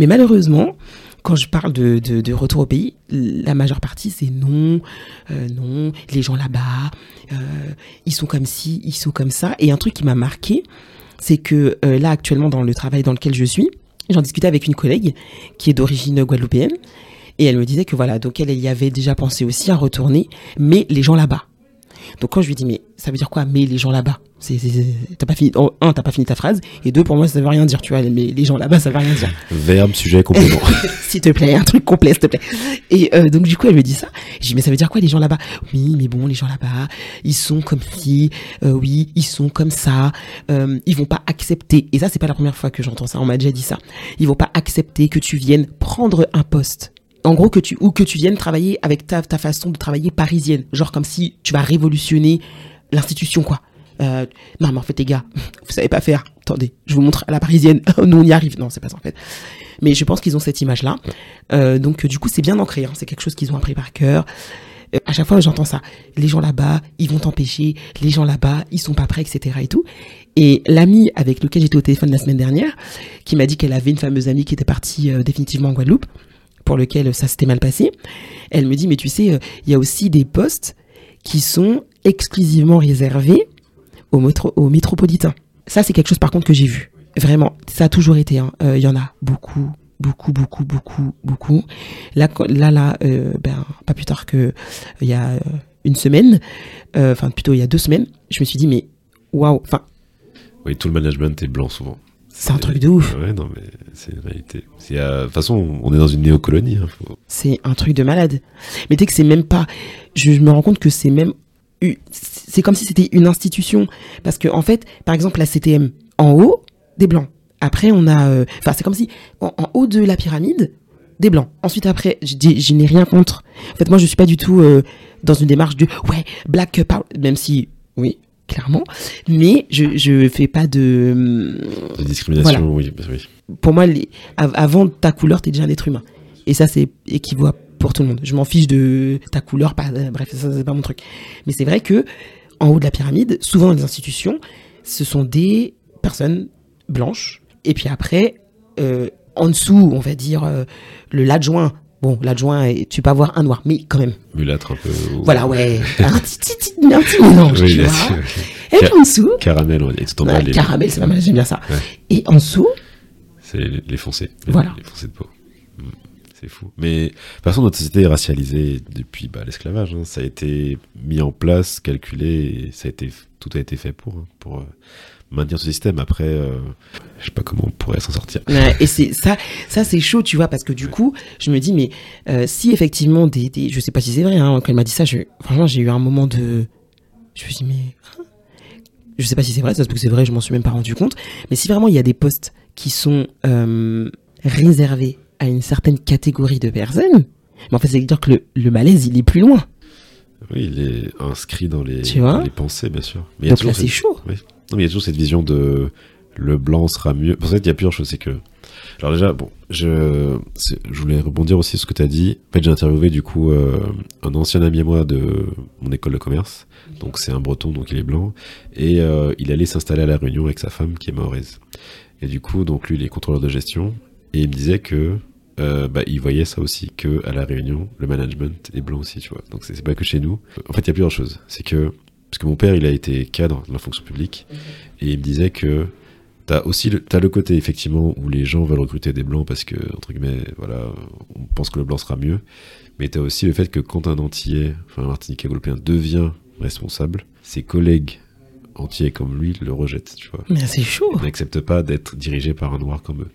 Mais malheureusement, quand je parle de, retour au pays, la majeure partie c'est non, euh, non, les gens là-bas, euh, ils sont comme ci, ils sont comme ça. Et un truc qui m'a marqué, c'est que euh, là actuellement dans le travail dans lequel je suis, j'en discutais avec une collègue qui est d'origine guadeloupéenne. Et elle me disait que voilà, donc elle y avait déjà pensé aussi à retourner, mais les gens là-bas. Donc quand je lui dis mais ça veut dire quoi mais les gens là-bas? C'est t'as pas fini un t'as pas fini ta phrase et deux pour moi ça veut rien dire tu vois mais les gens là-bas ça veut rien dire. Verbe sujet complément. S'il te plaît un truc complet s'il te plaît. Et euh, donc du coup elle me dit ça. Je dis mais ça veut dire quoi les gens là-bas? Oui mais bon les gens là-bas ils sont comme si euh, oui ils sont comme ça euh, ils vont pas accepter. Et ça c'est pas la première fois que j'entends ça. On m'a déjà dit ça. Ils vont pas accepter que tu viennes prendre un poste en gros que tu ou que tu viennes travailler avec ta, ta façon de travailler parisienne. Genre comme si tu vas révolutionner l'institution quoi. Euh, non mais en fait les gars vous savez pas faire. Attendez je vous montre à la parisienne. Nous on y arrive. Non c'est pas ça en fait. Mais je pense qu'ils ont cette image là euh, donc du coup c'est bien ancré hein. c'est quelque chose qu'ils ont appris par cœur. Euh, à chaque fois j'entends ça. Les gens là-bas ils vont t'empêcher. Les gens là-bas ils sont pas prêts etc et tout. Et l'amie avec lequel j'étais au téléphone la semaine dernière qui m'a dit qu'elle avait une fameuse amie qui était partie définitivement en Guadeloupe pour lequel ça s'était mal passé, elle me dit, mais tu sais, euh, il y a aussi des postes qui sont exclusivement réservés aux, aux métropolitains. Ça, c'est quelque chose par contre que j'ai vu. Vraiment, ça a toujours été. Hein. Euh, il y en a beaucoup, beaucoup, beaucoup, beaucoup, beaucoup. Là, là, là, euh, ben, pas plus tard que il y a une semaine, enfin plutôt il y a deux semaines, je me suis dit mais waouh, enfin. Oui, tout le management est blanc souvent. C'est un truc de ouf. Ouais, non, mais c'est une réalité. De toute façon, on est dans une néocolonie. Hein, c'est un truc de malade. Mais tu sais que c'est même pas. Je, me rends compte que c'est même. C'est comme si c'était une institution. Parce que, en fait, par exemple, la CTM, en haut, des blancs. Après, on a. Euh, enfin, c'est comme si, en, haut de la pyramide, des blancs. Ensuite, après, je, je n'ai rien contre. En fait, moi, je suis pas du tout euh, dans une démarche de. Ouais, black power. Même si, oui, clairement. Mais je je fais pas de, de discrimination, oui, bah oui. Pour moi, les, avant ta couleur, tu es déjà un être humain. Et ça, c'est équivaut pour tout le monde. Je m'en fiche de ta couleur, pas, euh, bref, ça, c'est pas mon truc. Mais c'est vrai que en haut de la pyramide, souvent dans les institutions, ce sont des personnes blanches. Et puis après, euh, en dessous, on va dire euh, le l'adjoint Bon, l'adjoint, tu peux avoir un noir, mais quand même. Mulâtre un peu. Voilà, ouais. un petit, mélange, tu vois. Et puis en dessous. Caramel, on dit. Caramel, c'est pas mal, j'aime bien ça. Et en dessous. C'est les foncés. Voilà. Les foncés de peau. C'est fou. Mais, de toute façon, notre société est racialisée depuis bah, l'esclavage. Hein. Ça a été mis en place, calculé, et ça a été, tout a été fait pour, hein, pour euh, maintenir ce système. Après, euh, je sais pas comment on pourrait s'en sortir. et c'est ça, ça c'est chaud, tu vois, parce que du coup, je me dis, mais euh, si effectivement des, des, je sais pas si c'est vrai, hein, quand elle m'a dit ça, je, franchement, j'ai eu un moment de, je me suis dit, mais je sais pas si c'est vrai, ça se peut que c'est vrai, je m'en suis même pas rendu compte. Mais si vraiment il y a des postes qui sont euh, réservés à une certaine catégorie de personnes, mais en fait, c'est dire que le, le malaise, il est plus loin. Oui, il est inscrit dans les, dans les pensées, bien sûr. Mais Donc là, c'est chaud. Oui. Non, mais il y a toujours cette vision de le blanc sera mieux. En fait, il y a plusieurs choses. C'est que. Alors, déjà, bon, je, je voulais rebondir aussi sur ce que tu as dit. En fait, j'ai interviewé, du coup, euh, un ancien ami à moi de mon école de commerce. Donc, c'est un breton, donc il est blanc. Et euh, il allait s'installer à La Réunion avec sa femme qui est mahoraise. Et du coup, donc, lui, il est contrôleur de gestion. Et il me disait que. Euh, bah, il voyait ça aussi que à la Réunion, le management est blanc aussi, tu vois. Donc c'est pas que chez nous. En fait, il y a plusieurs choses. C'est que parce que mon père, il a été cadre de la fonction publique, et il me disait que t'as aussi le, as le côté effectivement où les gens veulent recruter des blancs parce que entre guillemets, voilà, on pense que le blanc sera mieux, mais t'as aussi le fait que quand un Antillais, enfin un Martiniquais européen devient responsable, ses collègues entiers comme lui le rejettent, tu vois. Mais c'est chaud. Ils n'acceptent pas d'être dirigé par un noir comme eux.